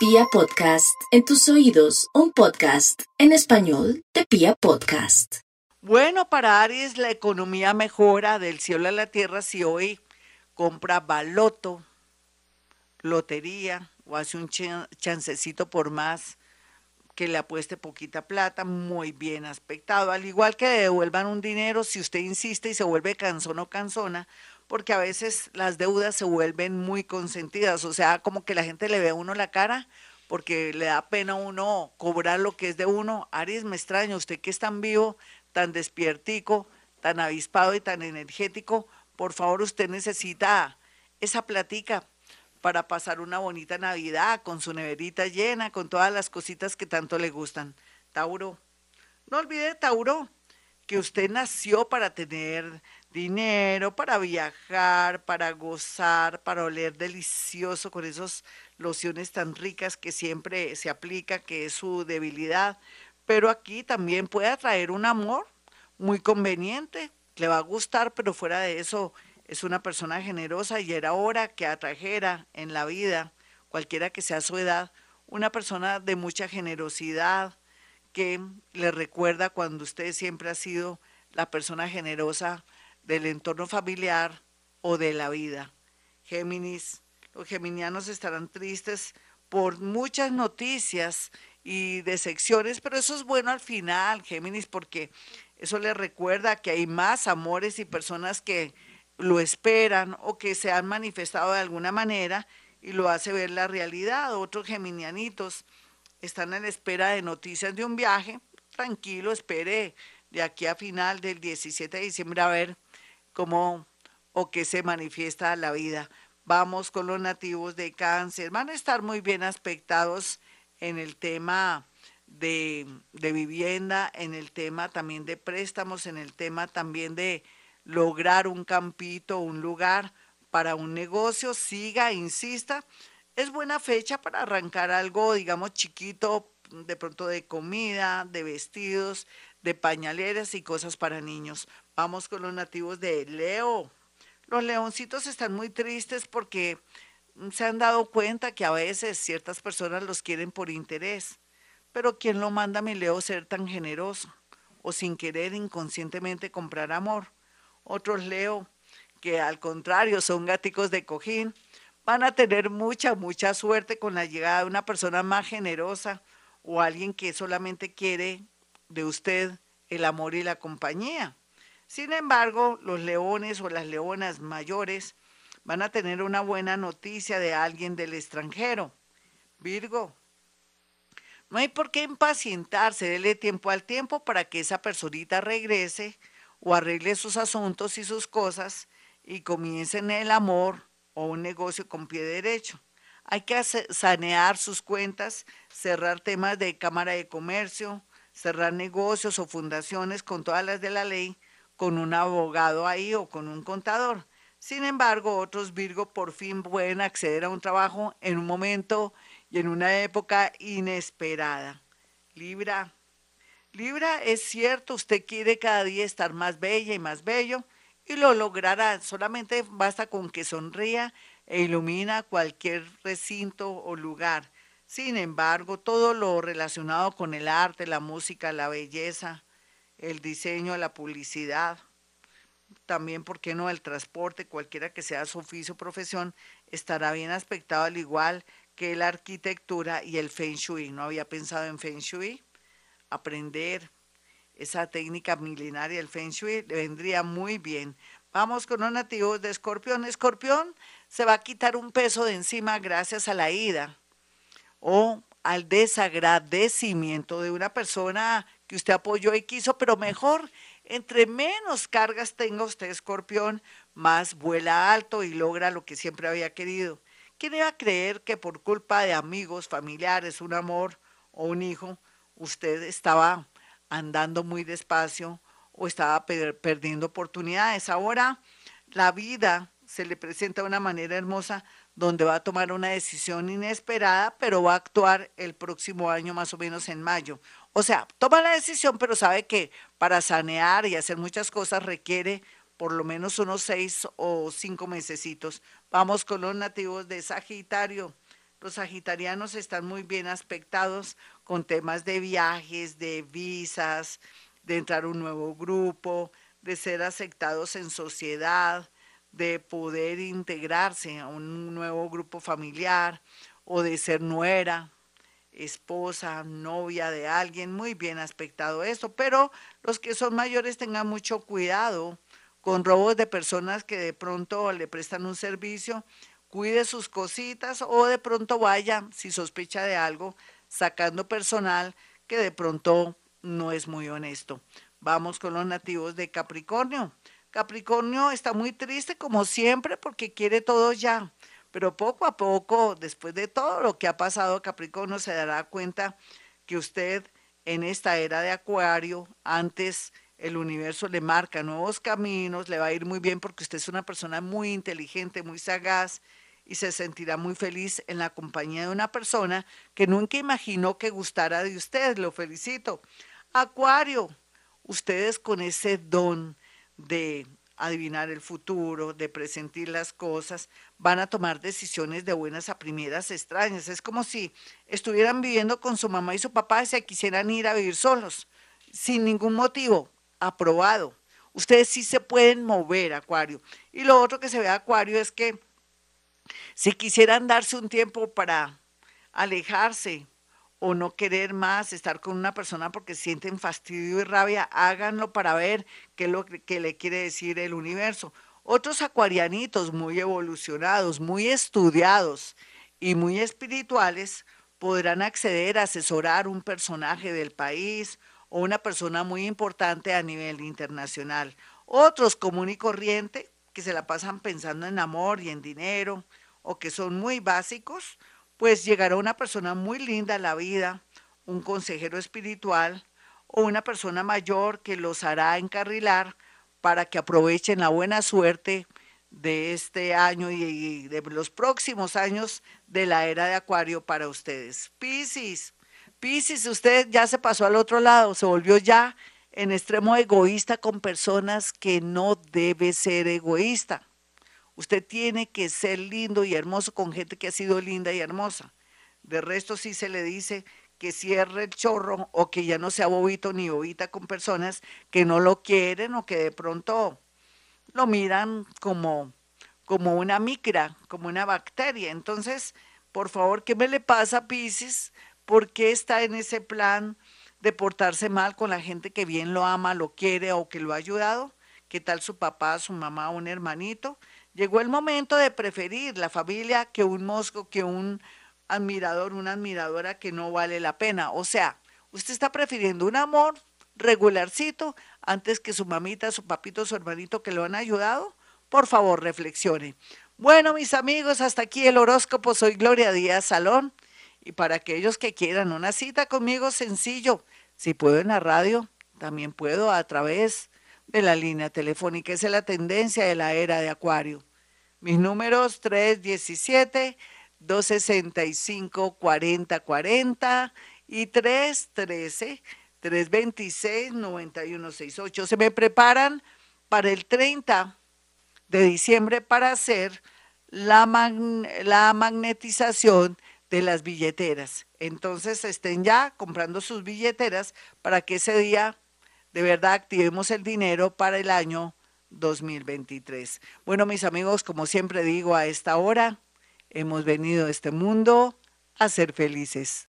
Pia Podcast, en tus oídos, un podcast en español de Pia Podcast. Bueno, para Aries la economía mejora del cielo a la tierra si hoy compra baloto, lotería o hace un chancecito por más que le apueste poquita plata, muy bien aspectado. Al igual que devuelvan un dinero, si usted insiste y se vuelve cansón o cansona, porque a veces las deudas se vuelven muy consentidas, o sea, como que la gente le ve a uno la cara porque le da pena a uno cobrar lo que es de uno. Aries, me extraña, usted que es tan vivo, tan despiertico, tan avispado y tan energético, por favor usted necesita esa platica para pasar una bonita Navidad con su neverita llena, con todas las cositas que tanto le gustan. Tauro, no olvide, Tauro, que usted nació para tener dinero, para viajar, para gozar, para oler delicioso con esas lociones tan ricas que siempre se aplica, que es su debilidad. Pero aquí también puede atraer un amor muy conveniente, le va a gustar, pero fuera de eso es una persona generosa y era hora que atrajera en la vida, cualquiera que sea su edad, una persona de mucha generosidad que le recuerda cuando usted siempre ha sido la persona generosa del entorno familiar o de la vida. Géminis, los geminianos estarán tristes por muchas noticias y decepciones, pero eso es bueno al final, Géminis, porque eso le recuerda que hay más amores y personas que lo esperan o que se han manifestado de alguna manera y lo hace ver la realidad. Otros geminianitos están en espera de noticias de un viaje. Tranquilo, espere de aquí a final del 17 de diciembre a ver cómo o qué se manifiesta la vida. Vamos con los nativos de cáncer. Van a estar muy bien aspectados en el tema de, de vivienda, en el tema también de préstamos, en el tema también de lograr un campito, un lugar para un negocio, siga, insista. Es buena fecha para arrancar algo, digamos, chiquito, de pronto de comida, de vestidos, de pañaleras y cosas para niños. Vamos con los nativos de Leo. Los leoncitos están muy tristes porque se han dado cuenta que a veces ciertas personas los quieren por interés. Pero ¿quién lo manda a mi Leo ser tan generoso? O sin querer inconscientemente comprar amor. Otros leo que al contrario son gáticos de cojín, van a tener mucha, mucha suerte con la llegada de una persona más generosa o alguien que solamente quiere de usted el amor y la compañía. Sin embargo, los leones o las leonas mayores van a tener una buena noticia de alguien del extranjero. Virgo, no hay por qué impacientarse, dele tiempo al tiempo para que esa personita regrese o arregle sus asuntos y sus cosas y comiencen el amor o un negocio con pie derecho. Hay que sanear sus cuentas, cerrar temas de Cámara de Comercio, cerrar negocios o fundaciones con todas las de la ley, con un abogado ahí o con un contador. Sin embargo, otros Virgo por fin pueden acceder a un trabajo en un momento y en una época inesperada. Libra, Libra, es cierto, usted quiere cada día estar más bella y más bello y lo logrará. Solamente basta con que sonría e ilumina cualquier recinto o lugar. Sin embargo, todo lo relacionado con el arte, la música, la belleza, el diseño, la publicidad, también, ¿por qué no?, el transporte, cualquiera que sea su oficio o profesión, estará bien aspectado al igual que la arquitectura y el Feng Shui. ¿No había pensado en Feng Shui? aprender esa técnica milenaria del Feng Shui le vendría muy bien. Vamos con los nativos de Escorpión. Escorpión se va a quitar un peso de encima gracias a la ida o al desagradecimiento de una persona que usted apoyó y quiso, pero mejor, entre menos cargas tenga usted, Escorpión, más vuela alto y logra lo que siempre había querido. ¿Quién iba a creer que por culpa de amigos, familiares, un amor o un hijo, usted estaba andando muy despacio o estaba perdiendo oportunidades. Ahora la vida se le presenta de una manera hermosa donde va a tomar una decisión inesperada, pero va a actuar el próximo año más o menos en mayo. O sea, toma la decisión, pero sabe que para sanear y hacer muchas cosas requiere por lo menos unos seis o cinco mesecitos. Vamos con los nativos de Sagitario. Los sagitarianos están muy bien aspectados con temas de viajes, de visas, de entrar a un nuevo grupo, de ser aceptados en sociedad, de poder integrarse a un nuevo grupo familiar o de ser nuera, esposa, novia de alguien, muy bien aspectado esto, pero los que son mayores tengan mucho cuidado con robos de personas que de pronto le prestan un servicio, cuide sus cositas o de pronto vaya, si sospecha de algo, sacando personal que de pronto no es muy honesto. Vamos con los nativos de Capricornio. Capricornio está muy triste como siempre porque quiere todo ya, pero poco a poco, después de todo lo que ha pasado, Capricornio se dará cuenta que usted en esta era de Acuario, antes el universo le marca nuevos caminos, le va a ir muy bien porque usted es una persona muy inteligente, muy sagaz y se sentirá muy feliz en la compañía de una persona que nunca imaginó que gustara de usted. Lo felicito. Acuario, ustedes con ese don de adivinar el futuro, de presentir las cosas, van a tomar decisiones de buenas a primeras extrañas. Es como si estuvieran viviendo con su mamá y su papá y se quisieran ir a vivir solos, sin ningún motivo, aprobado. Ustedes sí se pueden mover, Acuario. Y lo otro que se ve, Acuario, es que si quisieran darse un tiempo para alejarse o no querer más estar con una persona porque sienten fastidio y rabia, háganlo para ver qué es lo que le quiere decir el universo. Otros acuarianitos muy evolucionados, muy estudiados y muy espirituales podrán acceder a asesorar un personaje del país o una persona muy importante a nivel internacional. Otros común y corriente que se la pasan pensando en amor y en dinero o que son muy básicos, pues llegará una persona muy linda a la vida, un consejero espiritual o una persona mayor que los hará encarrilar para que aprovechen la buena suerte de este año y de los próximos años de la era de Acuario para ustedes. Piscis, Piscis, usted ya se pasó al otro lado, se volvió ya en extremo egoísta con personas que no debe ser egoísta. Usted tiene que ser lindo y hermoso con gente que ha sido linda y hermosa. De resto sí se le dice que cierre el chorro o que ya no sea bobito ni bobita con personas que no lo quieren o que de pronto lo miran como, como una micra, como una bacteria. Entonces, por favor, ¿qué me le pasa a Pisces? ¿Por qué está en ese plan de portarse mal con la gente que bien lo ama, lo quiere o que lo ha ayudado? ¿Qué tal su papá, su mamá, un hermanito? Llegó el momento de preferir la familia que un mosco, que un admirador, una admiradora que no vale la pena. O sea, usted está prefiriendo un amor regularcito antes que su mamita, su papito, su hermanito que lo han ayudado. Por favor, reflexione. Bueno, mis amigos, hasta aquí el horóscopo. Soy Gloria Díaz Salón. Y para aquellos que quieran una cita conmigo, sencillo. Si puedo en la radio, también puedo a través de la línea telefónica. Esa es la tendencia de la era de Acuario. Mis números 317-265-4040 y 313-326-9168. Se me preparan para el 30 de diciembre para hacer la, la magnetización de las billeteras. Entonces estén ya comprando sus billeteras para que ese día de verdad activemos el dinero para el año 2023. Bueno, mis amigos, como siempre digo a esta hora, hemos venido a este mundo a ser felices.